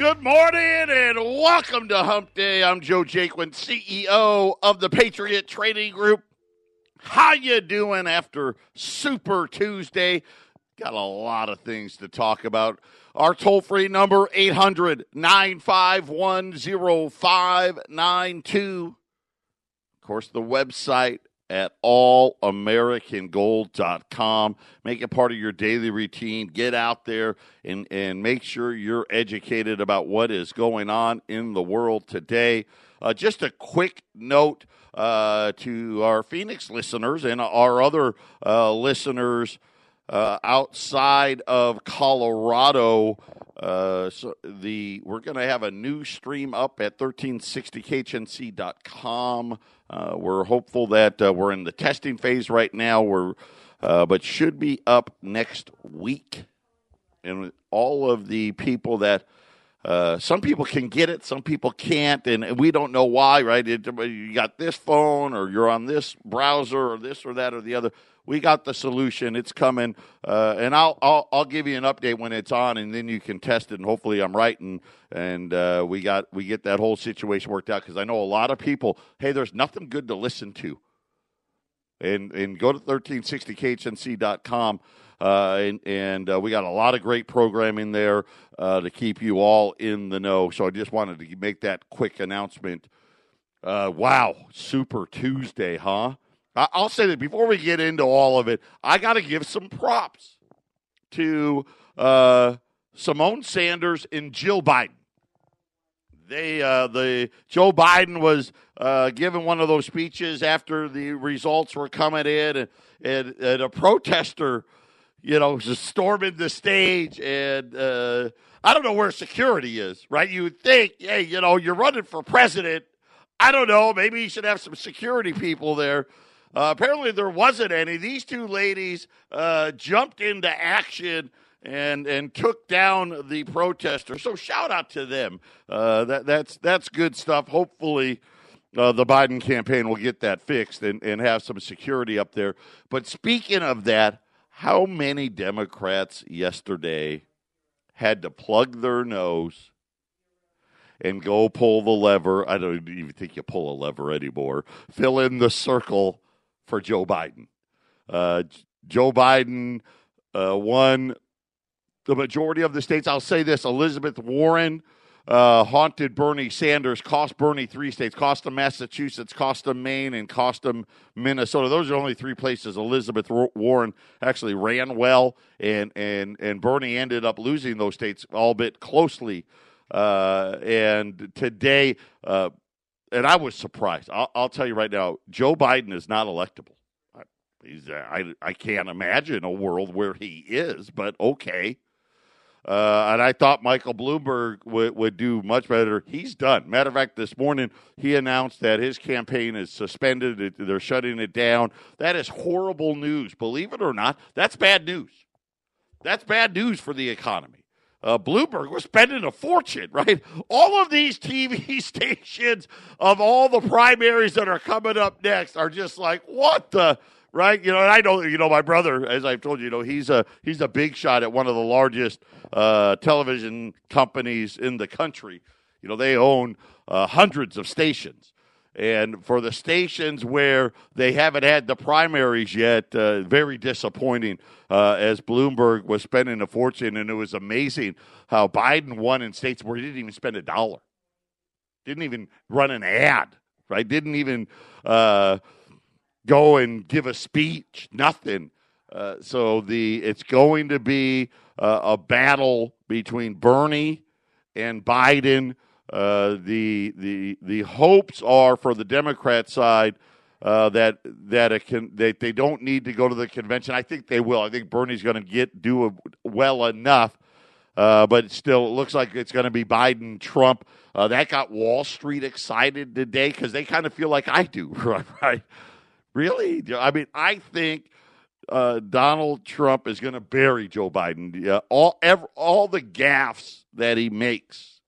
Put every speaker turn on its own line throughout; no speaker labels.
Good morning and welcome to Hump Day. I'm Joe Jaquin, CEO of the Patriot Trading Group. How you doing after Super Tuesday? Got a lot of things to talk about. Our toll-free number 800-951-0592. Of course, the website at allamericangold.com. Make it part of your daily routine. Get out there and, and make sure you're educated about what is going on in the world today. Uh, just a quick note uh, to our Phoenix listeners and our other uh, listeners uh, outside of Colorado. Uh, so the we're going to have a new stream up at 1360khnc.com. Uh, we're hopeful that uh, we're in the testing phase right now. We're uh, but should be up next week, and all of the people that. Uh, some people can get it, some people can't, and we don't know why. Right? It, you got this phone, or you're on this browser, or this or that or the other we got the solution. It's coming, uh, and I'll, I'll I'll give you an update when it's on, and then you can test it. And hopefully, I'm right, and and uh, we got we get that whole situation worked out because I know a lot of people. Hey, there's nothing good to listen to, and and go to 1360khnc.com. Uh, and and uh, we got a lot of great programming there uh, to keep you all in the know. So I just wanted to make that quick announcement. Uh, wow, Super Tuesday, huh? I'll say that before we get into all of it, I got to give some props to uh, Symone Sanders and Jill Biden. They, uh, the Joe Biden was uh, giving one of those speeches after the results were coming in, and, and, and a protester, you know, was storming the stage, and uh, I don't know where security is, right? You would think, hey, you know, you're running for president. I don't know, maybe you should have some security people there. Uh, apparently, there wasn't any. These two ladies uh, jumped into action and and took down the protesters. So shout out to them. Uh, that that's that's good stuff. Hopefully. Uh, the Biden campaign will get that fixed and, and have some security up there. But speaking of that, how many Democrats yesterday had to plug their nose and go pull the lever? I don't even think you pull a lever anymore. Fill in the circle for Joe Biden. Uh, Joe Biden uh, won the majority of the states. I'll say this Elizabeth Warren uh, haunted Bernie Sanders, cost Bernie three states, cost him Massachusetts, cost him Maine, and cost him Minnesota. Those are only three places Elizabeth Warren actually ran well, and, and, and Bernie ended up losing those states, albeit closely. Uh, and today, uh, and I was surprised. I'll, I'll, tell you right now, Joe Biden is not electable. I, I, I can't imagine a world where he is, but okay. Uh, and I thought Michael Bloomberg would, would do much better. He's done. Matter of fact, this morning he announced that his campaign is suspended. They're shutting it down. That is horrible news. Believe it or not, that's bad news. That's bad news for the economy uh, Bloomberg was spending a fortune, right? All of these TV stations of all the primaries that are coming up next are just like, what the right? You know, and I know, you know, my brother, as I've told you, you know, he's a he's a big shot at one of the largest uh, television companies in the country. You know, they own uh, hundreds of stations. And for the stations where they haven't had the primaries yet, uh, very disappointing uh, as Bloomberg was spending a fortune. And it was amazing how Biden won in states where he didn't even spend a dollar, didn't even run an ad, right? Didn't even uh, go and give a speech, nothing. Uh, so the it's going to be uh, a battle between Bernie and Biden uh, the the the hopes are for the Democrat side uh, that that it can that they don't need to go to the convention. I think they will. I think Bernie's going to get do a, well enough, uh, but still, it looks like it's going to be Biden Trump. Uh, that got Wall Street excited today because they kind of feel like I do, right? Really? I mean, I think. Uh, Donald Trump is going to bury Joe Biden. All ever, all the gaffes that he makes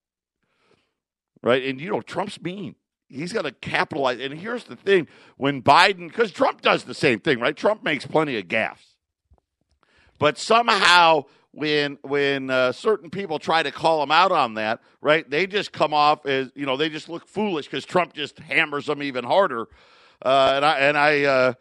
right? And you know, Trump's mean. He's got to capitalize. And here's the thing: when Biden, because Trump does the same thing, right? Trump makes plenty of gaffes, but somehow when when uh, certain people try to call him out on that, right? They just come off as you know they just look foolish because Trump just hammers them even harder. Uh, and I and I uh,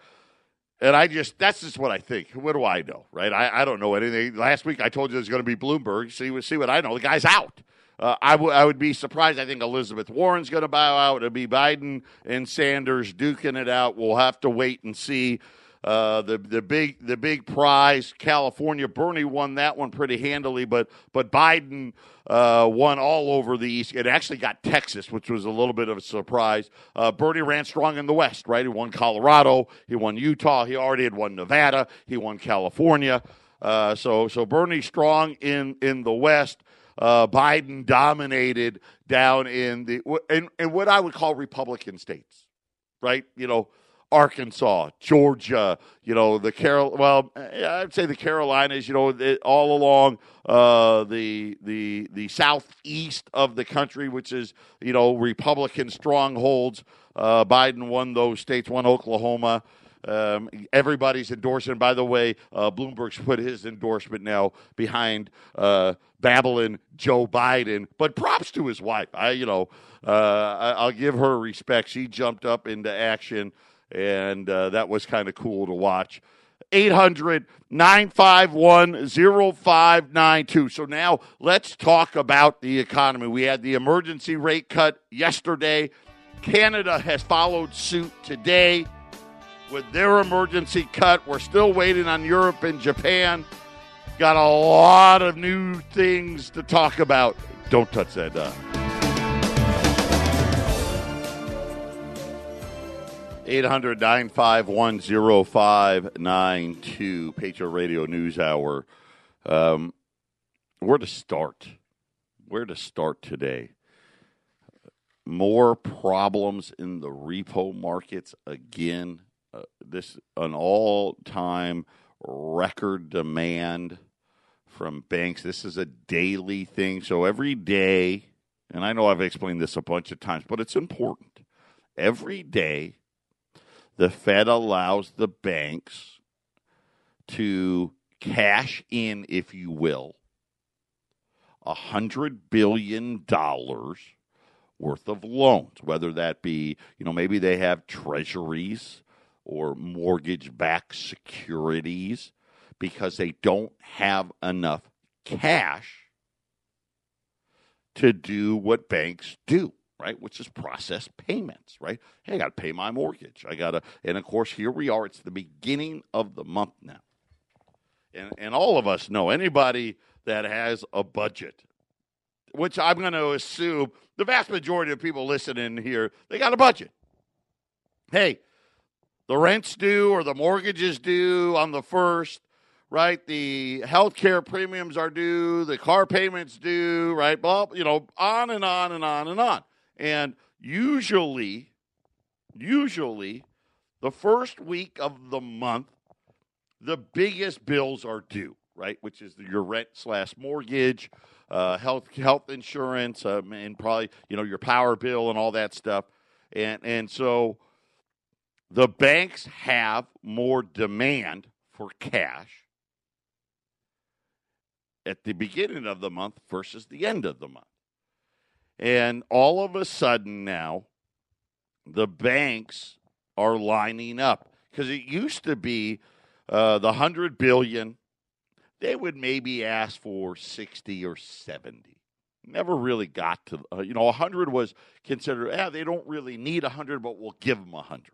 and I just that's just what I think. What do I know, right? I, I don't know anything. Last week I told you there's going to be Bloomberg. See see what I know. The guy's out. Uh, I, w- I would be surprised. I think Elizabeth Warren's going to bow out. It'll be Biden and Sanders duking it out. We'll have to wait and see. Uh, the the big the big prize, California. Bernie won that one pretty handily, but but Biden uh, won all over the East. It actually got Texas, which was a little bit of a surprise. Uh, Bernie ran strong in the West, right? He won Colorado, he won Utah, he already had won Nevada, he won California. Uh, so so Bernie strong in in the West. Uh, Biden dominated down in the in, in what I would call Republican states, right? You know, Arkansas, Georgia, you know, the Carol. Well, I'd say the Carolinas. You know, all along uh, the the the southeast of the country, which is you know Republican strongholds. Uh, Biden won those states, won Oklahoma. Um, everybody's endorsing. By the way, uh, Bloomberg's put his endorsement now behind uh, Babylon Joe Biden. But props to his wife. I, you know, uh, I, will give her respect. She jumped up into action and uh, that was kind of cool to watch. 800 951 0592. So now let's talk about the economy. We had the emergency rate cut yesterday. Canada has followed suit today with their emergency cut. We're still waiting on Europe and Japan. Got a lot of new things to talk about. Don't touch that dial. 800 951 Patriot Radio News Hour. Um, where to start? Where to start today? More problems in the repo markets again. Uh, this an all-time record demand from banks. This is a daily thing. So every day, and I know I've explained this a bunch of times, but it's important. Every day, the Fed allows the banks to cash in, if you will, a hundred billion dollars worth of loans, whether that be, you know, maybe they have treasuries or mortgage backed securities because they don't have enough cash to do what banks do right? Which is process payments, right? Hey, I got to pay my mortgage. I got to, and of course, here we are. It's the beginning of the month now. And, and all of us know anybody that has a budget, which I'm going to assume the vast majority of people listening here, they got a budget. Hey, the rent's due or the mortgage is due on the first, right? The health care premiums are due, the car payments due, right? Well, you know, on and on and on and on. And usually, usually, the first week of the month, the biggest bills are due, right? Which is your rent slash mortgage, uh, health health insurance, um, and probably you know your power bill and all that stuff. And and so the banks have more demand for cash at the beginning of the month versus the end of the month. And all of a sudden now, the banks are lining up because it used to be uh, the hundred billion. They would maybe ask for sixty or seventy. Never really got to uh, you know a hundred was considered. Yeah, they don't really need a hundred, but we'll give them a hundred.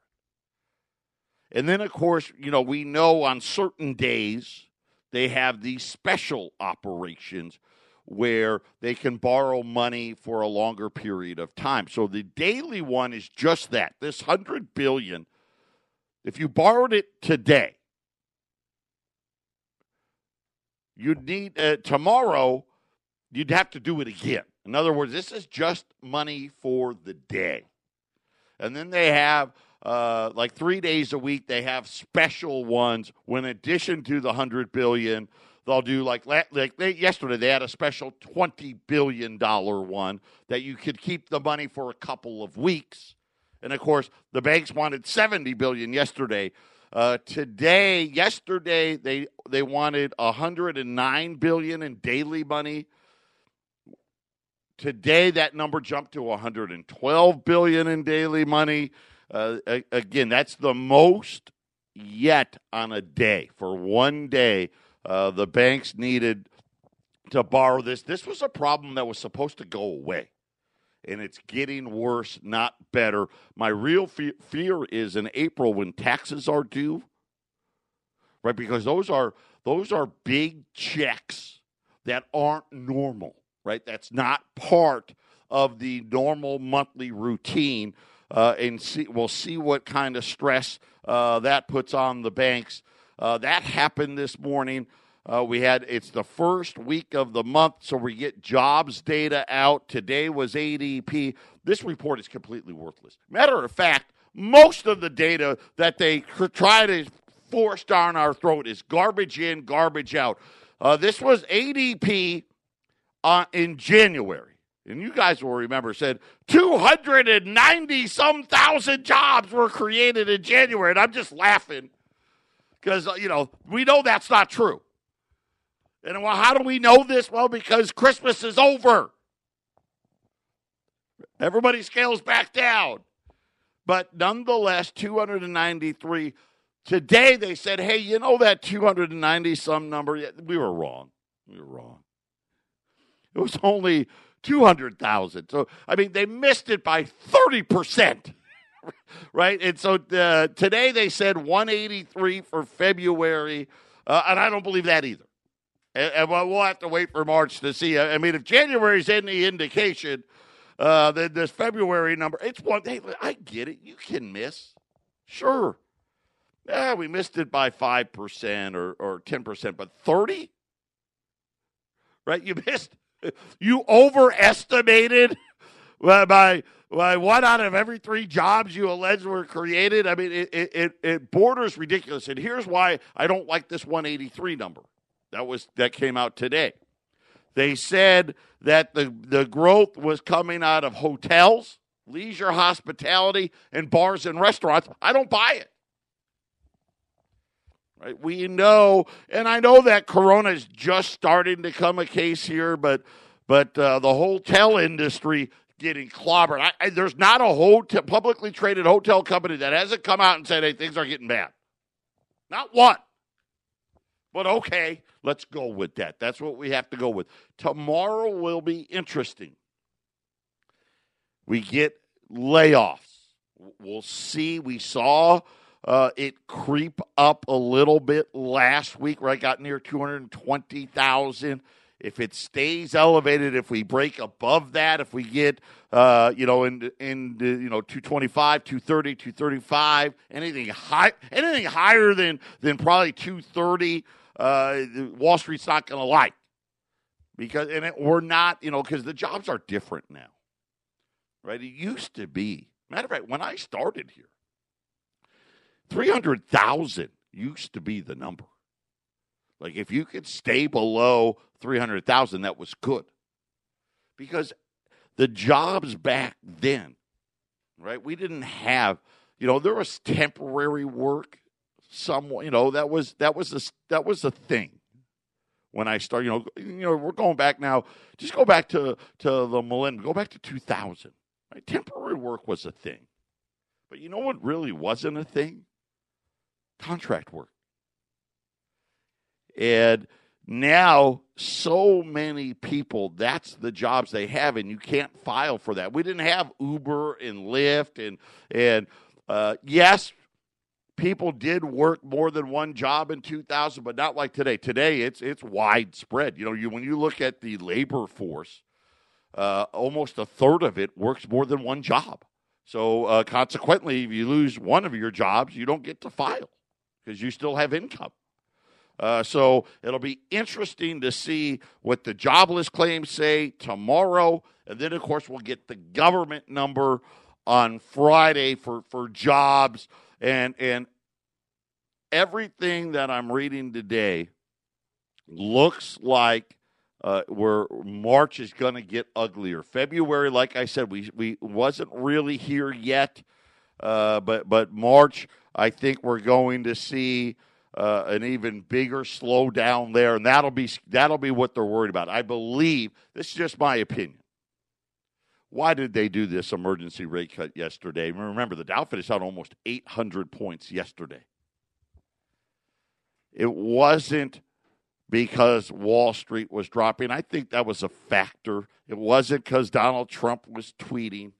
And then of course you know we know on certain days they have these special operations where they can borrow money for a longer period of time. So the daily one is just that. This 100 billion if you borrowed it today, you'd need uh, tomorrow you'd have to do it again. In other words, this is just money for the day. And then they have uh, like three days a week, they have special ones when addition to the 100 billion They'll do like like they, yesterday they had a special twenty billion dollar one that you could keep the money for a couple of weeks, and of course the banks wanted seventy billion yesterday. Uh, today, yesterday, they they wanted 109 billion in daily money. Today, that number jumped to 112 billion in daily money. Uh, again, that's the most yet on a day for one day. Uh, the banks needed to borrow this. This was a problem that was supposed to go away, and it's getting worse, not better. My real fe- fear is in April when taxes are due, right? Because those are those are big checks that aren't normal, right? That's not part of the normal monthly routine. Uh, and see, we'll see what kind of stress uh, that puts on the banks. Uh, that happened this morning. Uh, we had it's the first week of the month, so we get jobs data out. Today was ADP. This report is completely worthless. Matter of fact, most of the data that they try to force down our throat is garbage in, garbage out. Uh, this was ADP uh, in January. And you guys will remember said 290 some thousand jobs were created in January. And I'm just laughing because, uh, you know, we know that's not true. And well, how do we know this? Well, because Christmas is over. Everybody scales back down. But nonetheless, 293. Today they said, hey, you know that 290 some number? We were wrong. We were wrong. It was only 200,000. So, I mean, they missed it by 30%. right? And so uh, today they said 183 for February. Uh, and I don't believe that either. And, and, we'll have to wait for March to see. I mean, if January's any indication, uh, then this February number, it's one. Hey, I get it. You can miss. Sure. Yeah, we missed it by 5% or, or 10%, but 30? Right? You missed. You overestimated by, by one out of every three jobs you allege were created. I mean, it, it, it borders ridiculous. And here's why I don't like this 183 number. That was that came out today. They said that the, the growth was coming out of hotels, leisure hospitality, and bars and restaurants. I don't buy it. Right? We know, and I know that Corona is just starting to come a case here, but but uh, the hotel industry getting clobbered. I, I, there's not a hotel, publicly traded hotel company that hasn't come out and said, "Hey, things are getting bad." Not one. But okay, let's go with that. That's what we have to go with. Tomorrow will be interesting. We get layoffs. We'll see. We saw uh, it creep up a little bit last week, where I got near 220,000. If it stays elevated, if we break above that, if we get, uh, you know, in, in you know, 225, 230, 235, anything high, anything higher than, than probably 230, uh, Wall Street's not going to like because and it, we're not, you know, because the jobs are different now, right? It used to be. Matter of fact, when I started here, three hundred thousand used to be the number. Like if you could stay below three hundred thousand, that was good, because the jobs back then, right? We didn't have, you know, there was temporary work someone you know that was that was a that was a thing when I started. You know, you know, we're going back now. Just go back to to the millennium. Go back to two thousand. Right? Temporary work was a thing, but you know what really wasn't a thing? Contract work. And now so many people that's the jobs they have and you can't file for that. We didn't have uber and lyft and and uh, yes people did work more than one job in 2000 but not like today. Today it's it's widespread. You know you when you look at the labor force uh, almost a third of it works more than one job. So uh, consequently if you lose one of your jobs you don't get to file because you still have income uh, so it'll be interesting to see what the jobless claims say tomorrow and then of course we'll get the government number on friday for, for jobs and and everything that I'm reading today looks like uh, where March is going to get uglier. February, like I said, we we wasn't really here yet. Uh, but but March, I think we're going to see uh, an even bigger slowdown there, and that'll be that'll be what they're worried about. I believe this is just my opinion. Why did they do this emergency rate cut yesterday? Remember, the Dow finished out almost 800 points yesterday. It wasn't because Wall Street was dropping. I think that was a factor. It wasn't because Donald Trump was tweeting.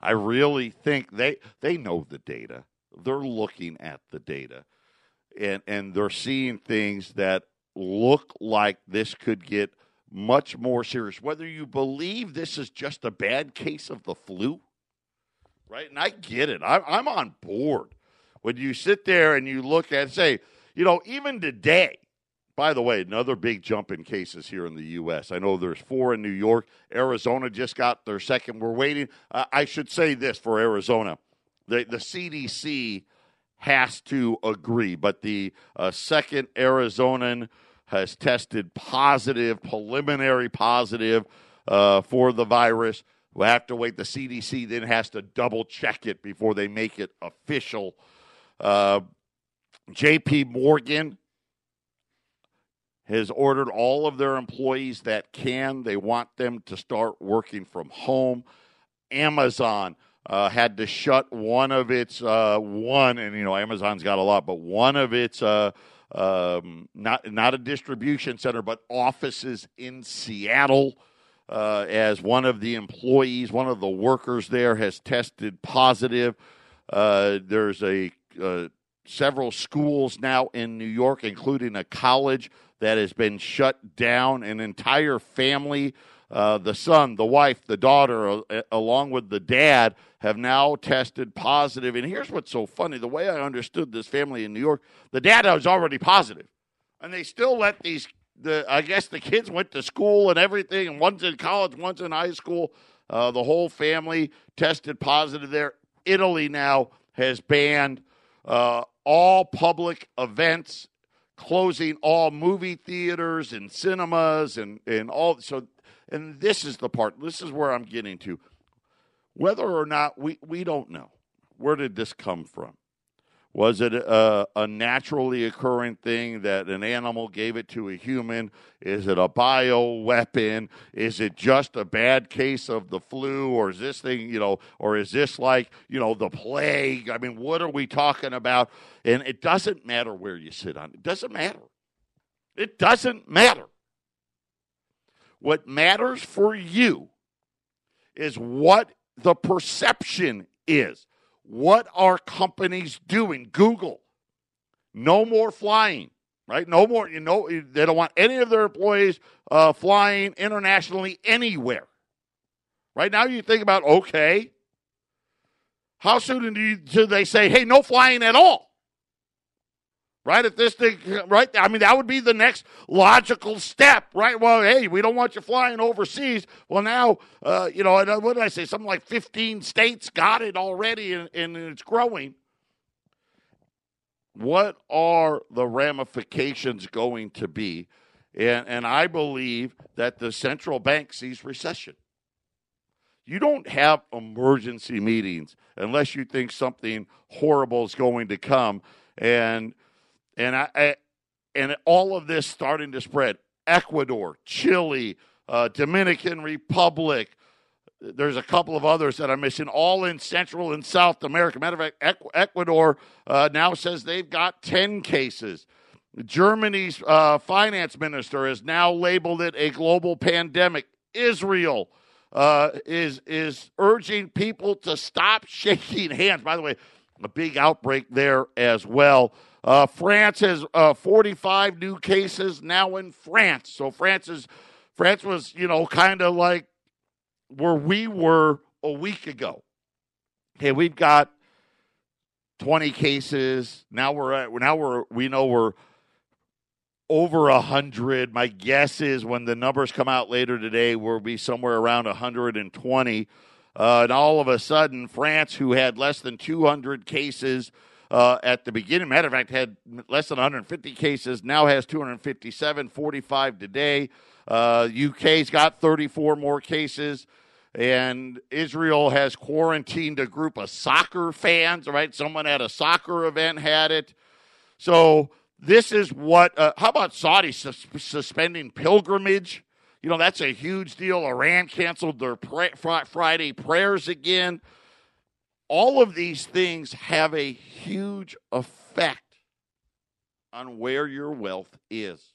I really think they they know the data. They're looking at the data. And and they're seeing things that look like this could get much more serious. Whether you believe this is just a bad case of the flu, right? And I get it. I, I'm on board. When you sit there and you look at, say, you know, even today, by the way, another big jump in cases here in the U.S. I know there's four in New York. Arizona just got their second. We're waiting. Uh, I should say this for Arizona the, the CDC has to agree, but the uh, second Arizonan has tested positive, preliminary positive uh, for the virus. We'll have to wait. The CDC then has to double check it before they make it official. Uh, JP Morgan has ordered all of their employees that can, they want them to start working from home. Amazon uh, had to shut one of its uh, one, and you know Amazon's got a lot, but one of its uh, um, not not a distribution center, but offices in Seattle. Uh, as one of the employees, one of the workers there has tested positive. Uh, there's a uh, several schools now in New York, including a college that has been shut down. An entire family, uh, the son, the wife, the daughter, uh, along with the dad, have now tested positive. And here's what's so funny the way I understood this family in New York, the dad was already positive, and they still let these. The, I guess the kids went to school and everything, and one's in college, one's in high school. Uh, the whole family tested positive there. Italy now has banned uh, all public events closing all movie theaters and cinemas and, and all so and this is the part this is where i'm getting to. Whether or not we, we don't know. Where did this come from was it a, a, naturally occurring thing that an animal gave it to a human? Is it a bio weapon? Is it just a bad case of the flu? Or is this thing, you know, or is this like, you know, the plague? I mean, what are we talking about? And it doesn't matter where you sit on it, doesn't matter. It doesn't matter. What matters for you is what the perception is. What are companies doing? Google, no more flying, right? No more, you know, they don't want any of their employees uh, flying internationally anywhere. Right now, you think about, okay, how soon do, you, do they say, hey, no flying at all? Right? If this thing, right? I mean, that would be the next logical step, right? Well, hey, we don't want you flying overseas. Well, now, uh, you know, uh, what did I say? Something like 15 states got it already and, and it's growing. What are the ramifications going to be? And, and I believe that the central bank sees recession. You don't have emergency meetings unless you think something horrible is going to come. And and I, I and all of this starting to spread. Ecuador, Chile, uh, Dominican Republic. There's a couple of others that I'm missing, all in Central and South America. Matter of fact, Ecuador uh, now says they've got 10 cases. Germany's uh, finance minister has now labeled it a global pandemic. Israel uh, is is urging people to stop shaking hands. By the way, a big outbreak there as well. Uh, France has uh, 45 new cases now in France. So France is France was you know kind of like where we were a week ago. Okay, we've got 20 cases now. We're at now we're we know we're over a hundred. My guess is when the numbers come out later today, we'll be somewhere around 120. Uh, and all of a sudden, France, who had less than 200 cases uh, at the beginning. Matter of fact, had less than 150 cases, now has 257, 45 today. Uh, UK's got 34 more cases. and Israel has quarantined a group of soccer fans, right? Someone at a soccer event had it. So this is what, uh, how about Saudi sus- suspending pilgrimage? You know, that's a huge deal. Iran canceled their pray- Friday prayers again. All of these things have a huge effect on where your wealth is.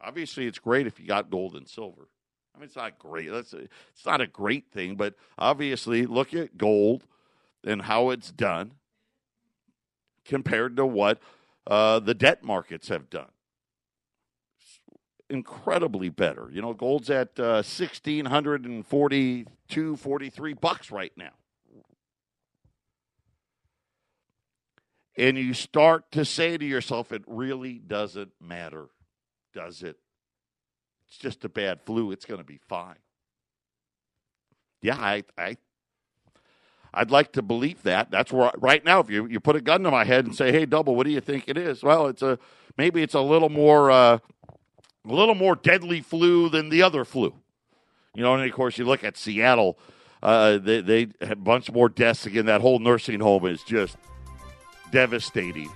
Obviously, it's great if you got gold and silver. I mean, it's not great. That's a, it's not a great thing, but obviously, look at gold and how it's done compared to what uh, the debt markets have done. incredibly better. You know, gold's at uh, sixteen hundred and forty-two, forty-three bucks right now. And you start to say to yourself, it really doesn't matter does it? It's just a bad flu. It's going to be fine. Yeah, I, I, I'd like to believe that. That's where right now, if you you put a gun to my head and say, "Hey, double, what do you think it is?" Well, it's a maybe it's a little more uh, a little more deadly flu than the other flu. You know, and of course, you look at Seattle. Uh, they they had a bunch more deaths again. That whole nursing home is just devastating.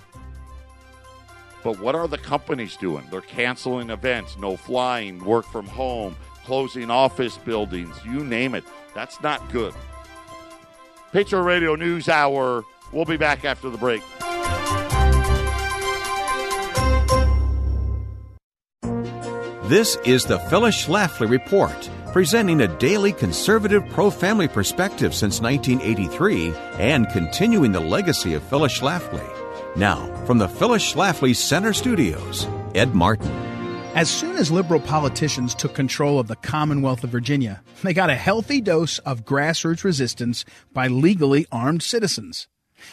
But what are the companies doing? They're canceling events, no flying, work from home, closing office buildings, you name it. That's not good. Patriot Radio News Hour. We'll be back after the break.
This is the Phyllis Schlafly Report, presenting a daily conservative pro family perspective since 1983 and continuing the legacy of Phyllis Schlafly. Now, from the Phyllis Schlafly Center Studios, Ed Martin.
As soon as liberal politicians took control of the Commonwealth of Virginia, they got a healthy dose of grassroots resistance by legally armed citizens.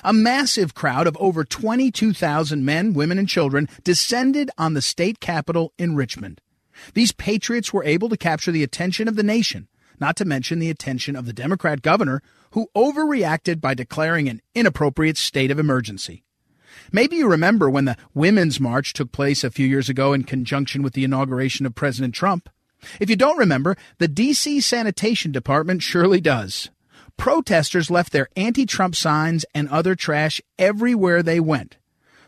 A massive crowd of over 22,000 men, women, and children descended on the state capitol in Richmond. These patriots were able to capture the attention of the nation, not to mention the attention of the Democrat governor, who overreacted by declaring an inappropriate state of emergency. Maybe you remember when the Women's March took place a few years ago in conjunction with the inauguration of President Trump. If you don't remember, the D.C. Sanitation Department surely does. Protesters left their anti Trump signs and other trash everywhere they went.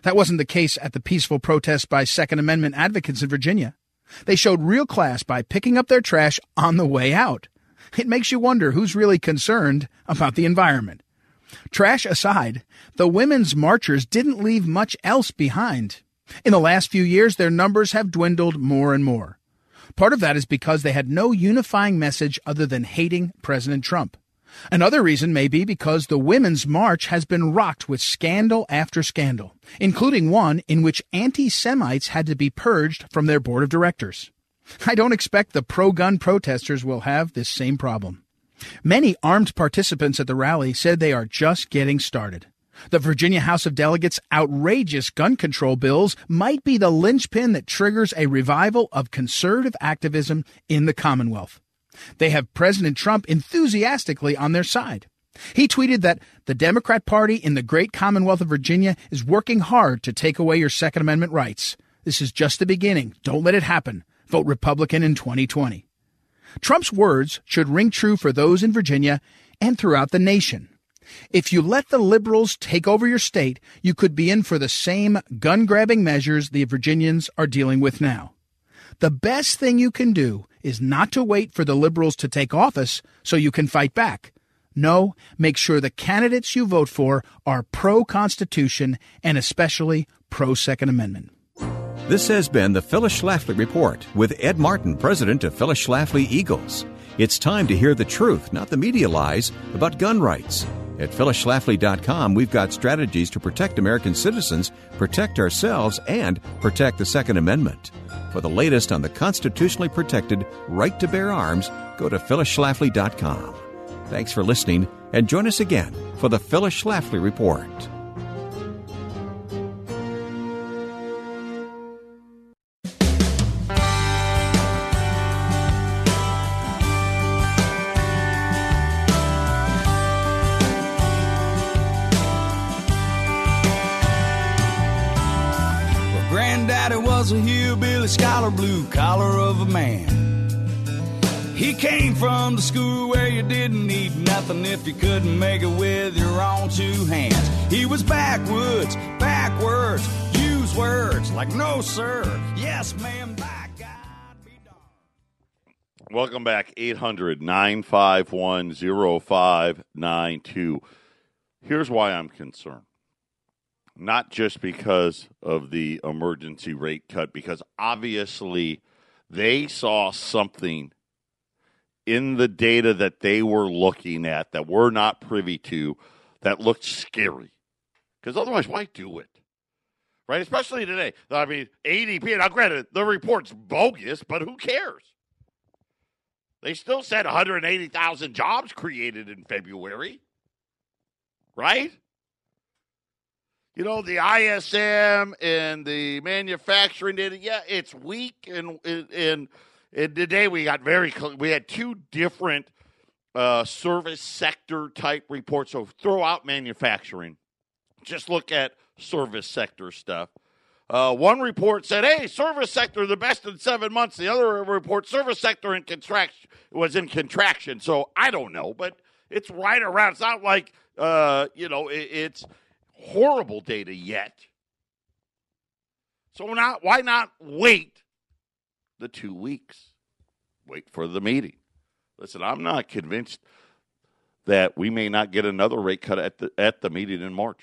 That wasn't the case at the peaceful protest by Second Amendment advocates in Virginia. They showed real class by picking up their trash on the way out. It makes you wonder who's really concerned about the environment. Trash aside, the women's marchers didn't leave much else behind. In the last few years, their numbers have dwindled more and more. Part of that is because they had no unifying message other than hating President Trump. Another reason may be because the Women's March has been rocked with scandal after scandal, including one in which anti Semites had to be purged from their board of directors. I don't expect the pro gun protesters will have this same problem. Many armed participants at the rally said they are just getting started. The Virginia House of Delegates' outrageous gun control bills might be the linchpin that triggers a revival of conservative activism in the Commonwealth. They have President Trump enthusiastically on their side. He tweeted that the Democrat Party in the great Commonwealth of Virginia is working hard to take away your Second Amendment rights. This is just the beginning. Don't let it happen. Vote Republican in 2020. Trump's words should ring true for those in Virginia and throughout the nation. If you let the liberals take over your state, you could be in for the same gun grabbing measures the Virginians are dealing with now. The best thing you can do is not to wait for the liberals to take office so you can fight back. No, make sure the candidates you vote for are pro Constitution and especially pro Second Amendment.
This has been the Phyllis Schlafly Report with Ed Martin, president of Phyllis Schlafly Eagles. It's time to hear the truth, not the media lies, about gun rights. At phyllisschlafly.com, we've got strategies to protect American citizens, protect ourselves, and protect the Second Amendment. For the latest on the constitutionally protected right to bear arms, go to phyllisschlafly.com. Thanks for listening, and join us again for the Phyllis Schlafly Report.
A scholar, blue collar of a man. He came from the school where you didn't need nothing if you couldn't make it with your own two hands. He was backwoods, backwards, use words like no sir, yes ma'am, by God be darned.
Welcome back, 800 951 0592. Here's why I'm concerned. Not just because of the emergency rate cut, because obviously they saw something in the data that they were looking at that we're not privy to that looked scary. Because otherwise, why do it? Right? Especially today. I mean, ADP, now granted, the report's bogus, but who cares? They still said 180,000 jobs created in February. Right? You know, the ISM and the manufacturing data, yeah, it's weak. And, and, and today we got very, we had two different uh, service sector type reports. So throw out manufacturing. Just look at service sector stuff. Uh, one report said, "Hey, service sector the best in seven months." The other report, service sector in contraction was in contraction. So I don't know, but it's right around. It's not like uh, you know it, it's horrible data yet. So not why not wait the two weeks? Wait for the meeting. Listen, I'm not convinced that we may not get another rate cut at the at the meeting in March.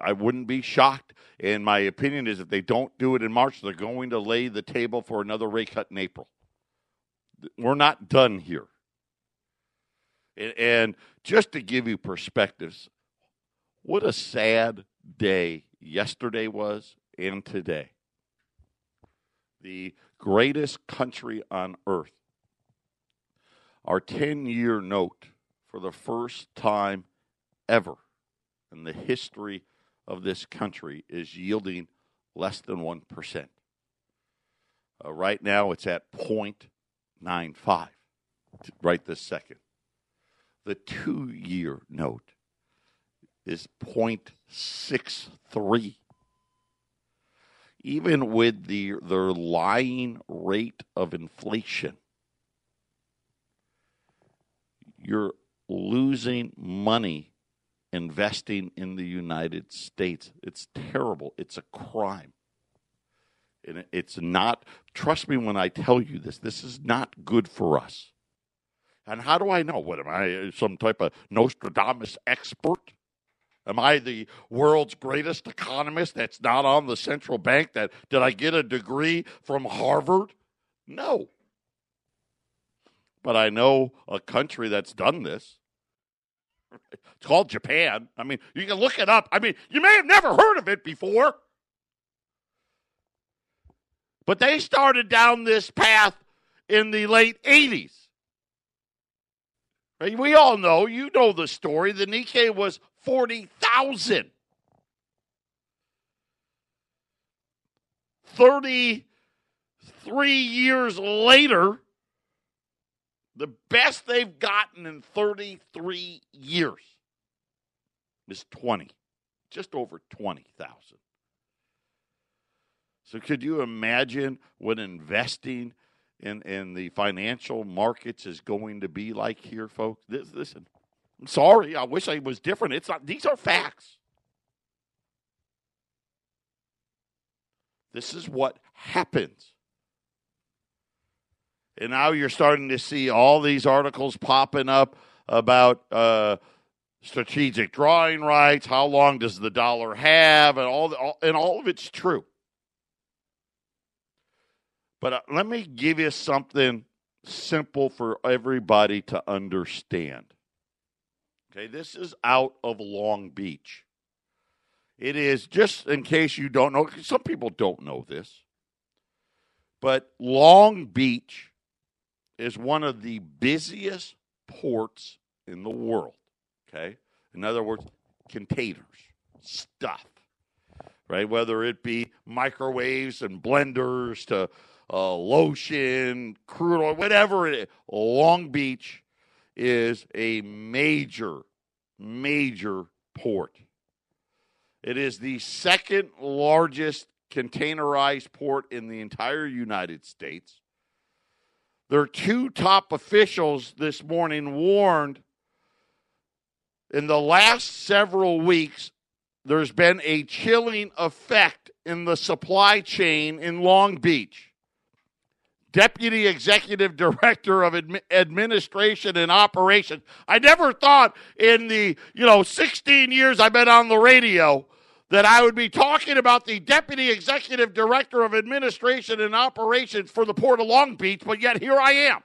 I wouldn't be shocked. And my opinion is if they don't do it in March, they're going to lay the table for another rate cut in April. We're not done here. And, and just to give you perspectives, what a sad day yesterday was and today. The greatest country on earth. Our 10 year note for the first time ever in the history of this country is yielding less than 1%. Uh, right now, it's at 0.95 right this second. The two year note is 0.63. Even with the their lying rate of inflation, you're losing money investing in the United States. It's terrible. It's a crime. And it's not, trust me when I tell you this, this is not good for us. And how do I know? What am I, some type of Nostradamus expert? Am I the world's greatest economist that's not on the central bank? That did I get a degree from Harvard? No. But I know a country that's done this. It's called Japan. I mean, you can look it up. I mean, you may have never heard of it before. But they started down this path in the late 80s. Right? We all know, you know the story. The Nikkei was 40,000. 33 years later, the best they've gotten in 33 years is 20, just over 20,000. So could you imagine what investing in, in the financial markets is going to be like here, folks? This, listen, I'm sorry. I wish I was different. It's not, these are facts. This is what happens. And now you're starting to see all these articles popping up about uh, strategic drawing rights. How long does the dollar have? And all, the, all and all of it's true. But uh, let me give you something simple for everybody to understand. Okay, this is out of Long Beach. It is just in case you don't know. Some people don't know this, but Long Beach is one of the busiest ports in the world. Okay? In other words, containers, stuff, right? Whether it be microwaves and blenders to uh, lotion, crude oil, whatever it is. Long Beach is a major, major port. It is the second largest containerized port in the entire United States. Their two top officials this morning warned in the last several weeks, there's been a chilling effect in the supply chain in Long Beach. Deputy Executive Director of Admi- Administration and Operations. I never thought in the, you know, 16 years I've been on the radio that I would be talking about the Deputy Executive Director of Administration and Operations for the Port of Long Beach, but yet here I am.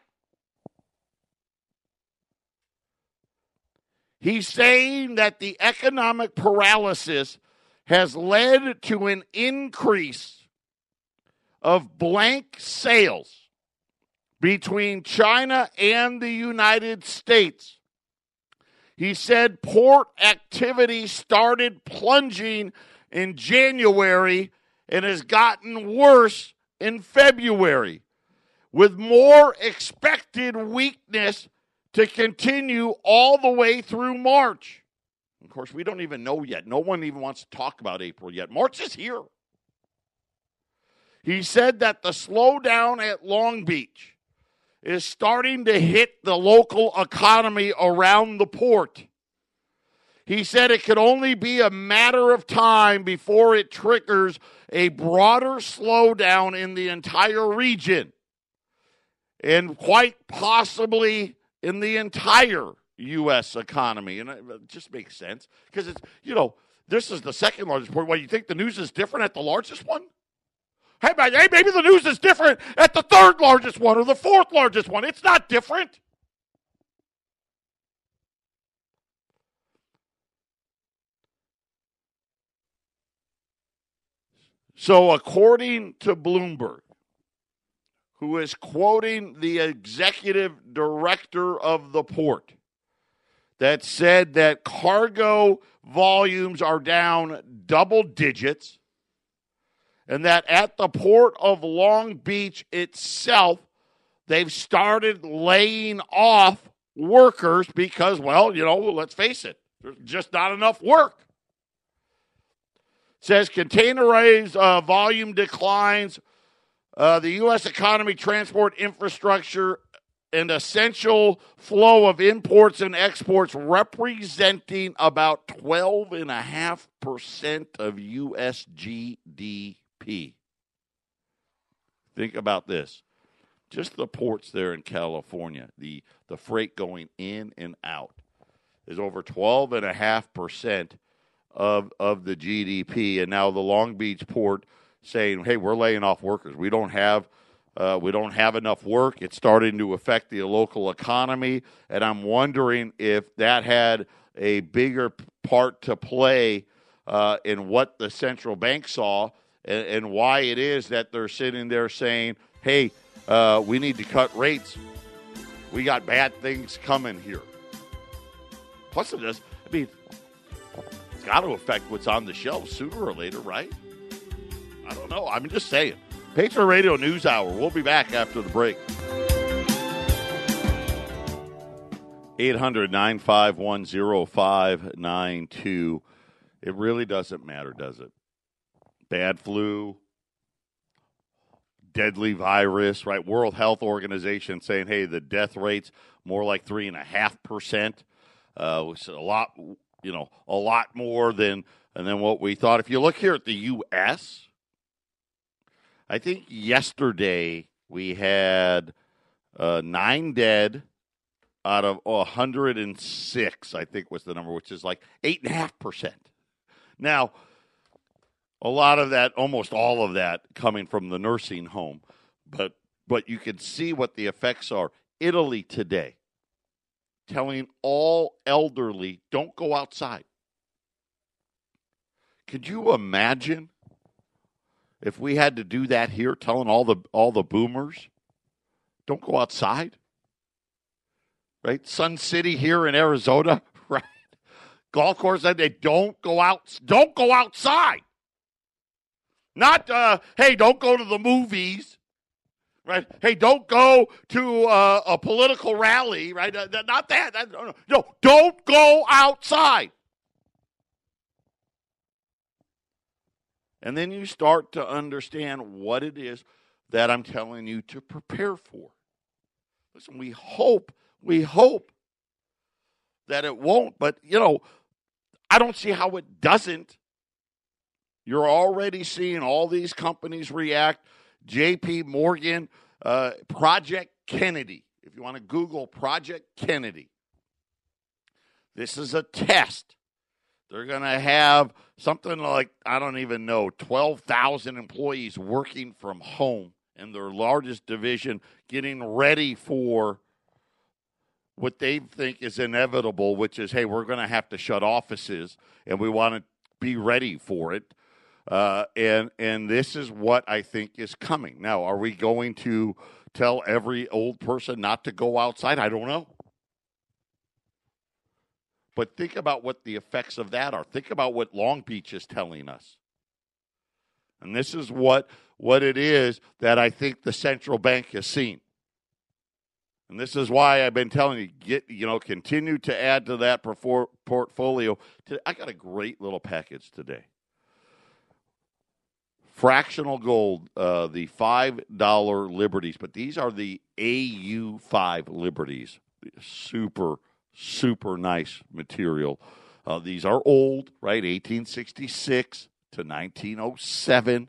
He's saying that the economic paralysis has led to an increase of blank sailings between China and the United States. He said port activity started plunging in January and has gotten worse in February, with more expected weakness to continue all the way through March. Of course, we don't even know yet. No one even wants to talk about April yet. March is here. He said that the slowdown at Long Beach is starting to hit the local economy around the port. He said it could only be a matter of time before it triggers a broader slowdown in the entire region and quite possibly in the entire U.S. economy. And it just makes sense because it's, you know, this is the second largest port. Why, you think the news is different at the largest one? Hey, maybe the news is different at the third largest one or the fourth largest one. It's not different. So, according to Bloomberg, who is quoting the executive director of the port, that said that cargo volumes are down double digits and that at the port of Long Beach itself, they've started laying off workers because, well, you know, let's face it, there's just not enough work. It says containerized uh, volume declines. Uh, the U.S. economy, transport infrastructure, and essential flow of imports and exports representing about 12.5% of U.S. GDP. P. Think about this. Just the ports there in California, the, the freight going in and out is over 12.5% of, of the GDP. And now the Long Beach port saying, hey, we're laying off workers. We don't have. Uh, we don't have enough work. It's starting to affect the local economy, and I'm wondering if that had a bigger part to play uh, in what the central bank saw and, and why it is that they're sitting there saying, hey, uh, we need to cut rates. We got bad things coming here. Plus, it does. I mean, it's got to affect what's on the shelves sooner or later, right? I don't know. I'm just saying. Patriot Radio News Hour. We'll be back after the break. 800 951 0592. It really doesn't matter, does it? Bad flu, deadly virus, right? World Health Organization saying, hey, the death rate's more like three and a half percent. Uh, which is a lot, you know, a lot more than and then what we thought. If you look here at the U.S., I think yesterday we had uh, nine dead out of 106. I think was the number, which is like eight and a half percent. Now a lot of that, almost all of that, coming from the nursing home. But but you can see what the effects are. Italy today telling all elderly don't go outside. Could you imagine if we had to do that here, telling all the all the boomers don't go outside? Right? Sun City here in Arizona, right? Golf course said they don't go out don't go outside. Not, uh, hey, don't go to the movies, right? Hey, don't go to uh, a political rally, right? Uh, not that. that no, no, don't go outside. And then you start to understand what it is that I'm telling you to prepare for. Listen, we hope, we hope that it won't, but you know, I don't see how it doesn't. You're already seeing all these companies react. JP Morgan, uh, Project Kennedy. If you want to Google Project Kennedy, this is a test. They're going to have something like, I don't even know, 12,000 employees working from home in their largest division, getting ready for what they think is inevitable, which is, hey, we're going to have to shut offices and we want to be ready for it. Uh, and and this is what I think is coming. Now, are we going to tell every old person not to go outside? I don't know. But think about what the effects of that are. Think about what Long Beach is telling us. And this is what what it is that I think the central bank has seen. And this is why I've been telling you get you know continue to add to that portfolio. I got a great little package today fractional gold, uh, the five dollar liberties, but these are the AU five liberties. Super, super nice material. Uh, these are old, right? 1866 to 1907.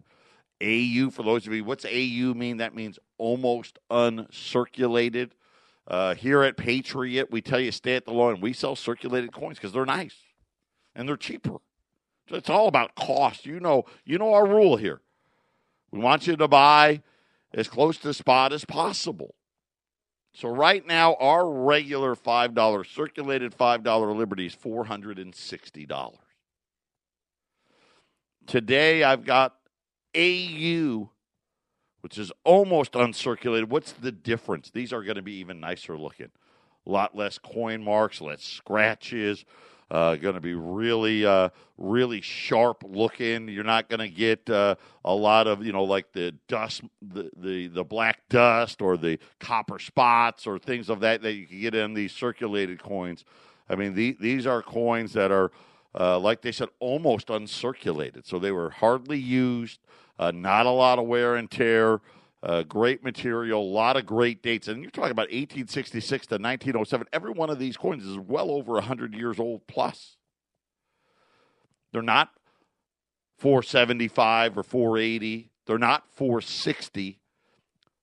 AU, for those of you, what's AU mean? That means almost uncirculated. Uh, here at Patriot, we tell you stay at the line. We sell circulated coins because they're nice and they're cheaper. It's all about cost. You know, you know our rule here. We want you to buy as close to spot as possible. So right now, our regular five dollar circulated five dollar Liberty is four hundred and sixty dollars. Today, I've got AU, which is almost uncirculated. What's the difference? These are going to be even nicer looking. A lot less coin marks, less scratches. Uh, going to be really, uh, really sharp looking. You're not going to get uh, a lot of, you know, like the dust, the, the the black dust or the copper spots or things of that that you can get in these circulated coins. I mean, the, these are coins that are, uh, like they said, almost uncirculated. So they were hardly used, uh, not a lot of wear and tear. Uh, great material, a lot of great dates. And you're talking about 1866 to 1907. Every one of these coins is well over 100 years old plus. They're not 475 or 480. They're not 460.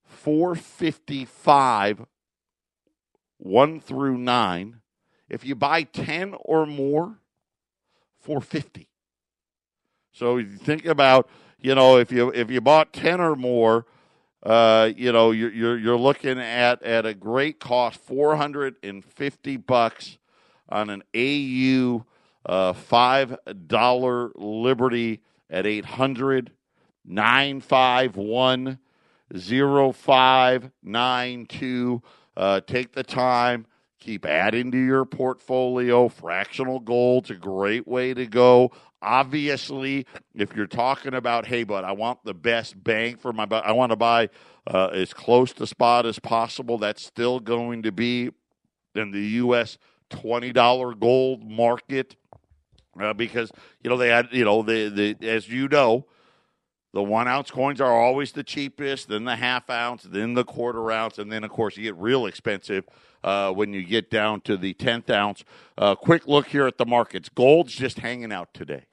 455, 1 through 9. If you buy 10 or more, 450. So you think about, you know, if you if you bought 10 or more, uh, you know, you're, you're, you're looking at at a great cost, four hundred and fifty bucks on an AU uh, five dollar Liberty at eight hundred nine five one zero five nine two. Uh, take the time. Keep adding to your portfolio. Fractional gold's a great way to go. Obviously, if you're talking about, hey, but I want the best bang for my buck, I want to buy uh, as close to spot as possible. That's still going to be in the U.S. $20 gold market uh, because, you know, they had, you know, the, the, as you know, the one ounce coins are always the cheapest, then the half ounce, then the quarter ounce, and then, of course, you get real expensive uh, when you get down to the 10th ounce. Uh, quick look here at the markets. Gold's just hanging out today.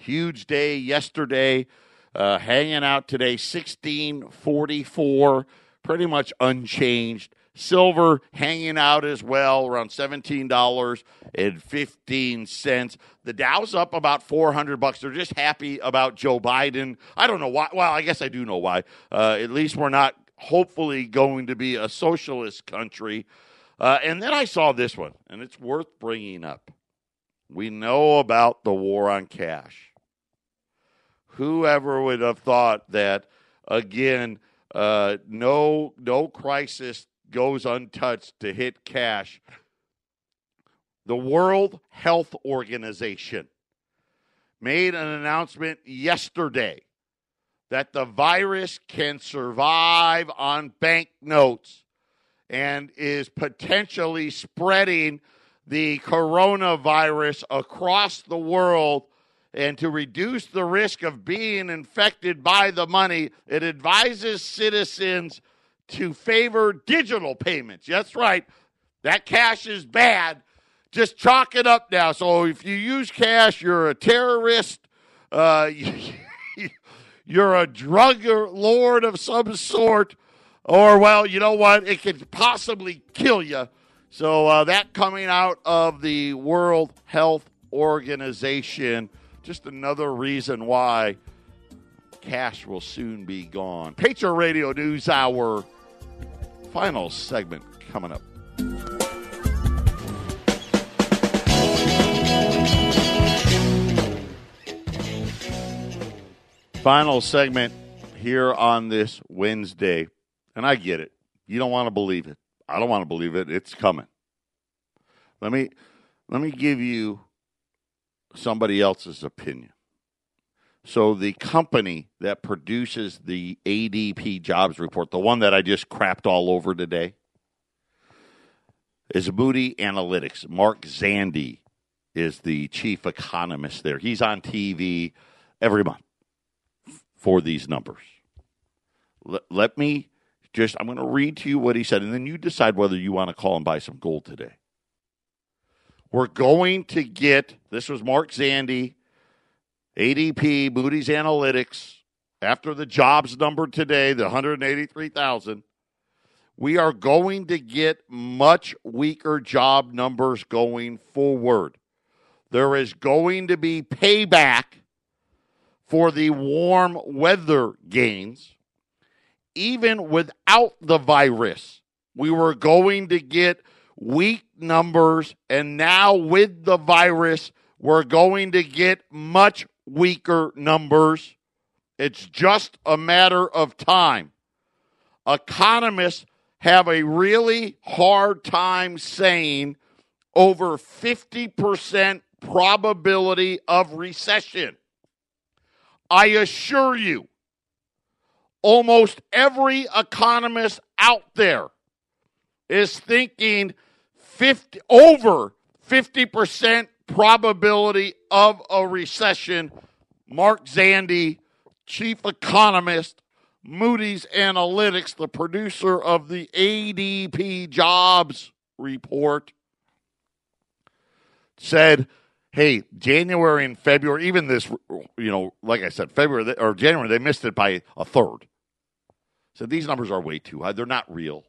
Huge day yesterday, uh, hanging out today, 1644, pretty much unchanged. Silver hanging out as well, around $17.15. The Dow's up about 400 bucks. They're just happy about Joe Biden. I don't know why. Well, I guess I do know why. Uh, at least we're not hopefully going to be a socialist country. Uh, and then I saw this one, and it's worth bringing up. We know about the war on cash. Whoever would have thought that, again, uh, no, no crisis goes untouched to hit cash. The World Health Organization made an announcement yesterday that the virus can survive on banknotes and is potentially spreading the coronavirus across the world. And to reduce the risk of being infected by the money, it advises citizens to favor digital payments. That's right. That cash is bad. Just chalk it up now. So if you use cash, you're a terrorist. Uh, you're a drug lord of some sort. Or, well, you know what? It could possibly kill you. So uh, that coming out of the World Health Organization, just another reason why cash will soon be gone. Patriot Radio News Hour, final segment coming up. Final segment here on this Wednesday. And I get it. You don't want to believe it. I don't want to believe it. It's coming. Let me let me give you somebody else's opinion. So the company that produces the ADP jobs report, the one that I just crapped all over today, is Moody Analytics. Mark Zandi is the chief economist there. He's on TV every month for these numbers. Let, let me just, I'm going to read to you what he said, and then you decide whether you want to call and buy some gold today. We're going to get, this was Mark Zandi, ADP, Moody's Analytics, after the jobs number today, the 183,000. We are going to get much weaker job numbers going forward. There is going to be payback for the warm weather gains even without the virus, we were going to get weak numbers. And now with the virus, we're going to get much weaker numbers. It's just a matter of time. Economists have a really hard time saying over 50% probability of recession. I assure you, almost every economist out there is thinking 50 over 50% probability of a recession. Mark Zandi, chief economist, Moody's Analytics, the producer of the ADP jobs report, said hey, January and February, even this, you know, like I said, February or January, they missed it by a third. So these numbers are way too high. They're not real.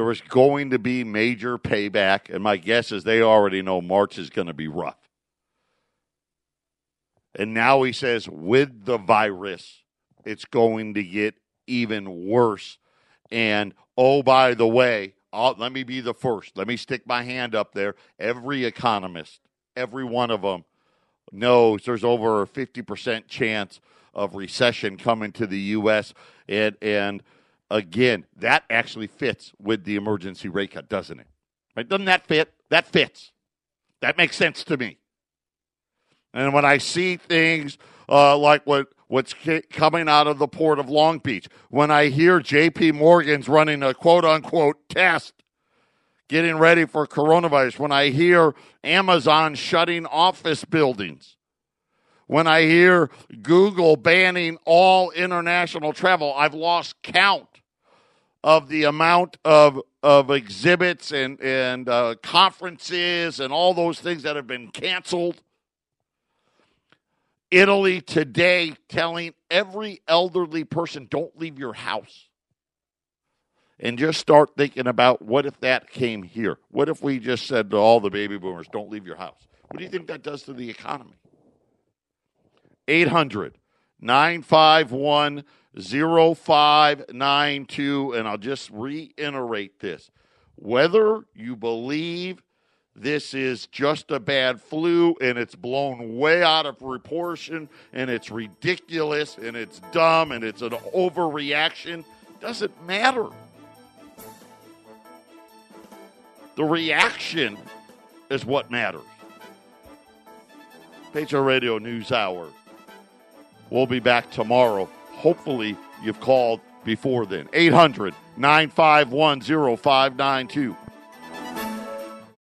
There was going to be major payback, and my guess is they already know March is going to be rough. And now he says, with the virus, it's going to get even worse. And oh, by the way, I'll, let me be the first. Let me stick my hand up there. Every economist, every one of them knows there's over a 50% chance of recession coming to the U.S. And, and again, that actually fits with the emergency rate cut, doesn't it? Right? Doesn't that fit? That fits. That makes sense to me. And when I see things uh, like what what's coming out of the port of Long Beach, when I hear J.P. Morgan's running a quote unquote test, getting ready for coronavirus, when I hear Amazon shutting office buildings, when I hear Google banning all international travel, I've lost count of the amount of of exhibits and and uh, conferences and all those things that have been canceled. Italy today telling every elderly person don't leave your house. And just start thinking about what if that came here? What if we just said to all the baby boomers, don't leave your house? What do you think that does to the economy? 800 951 0592. And I'll just reiterate this. Whether you believe this is just a bad flu and it's blown way out of proportion and it's ridiculous and it's dumb and it's an overreaction, doesn't matter. The reaction is what matters. Patriot Radio News Hour. We'll be back tomorrow. Hopefully, you've called before then. 800 951 0592.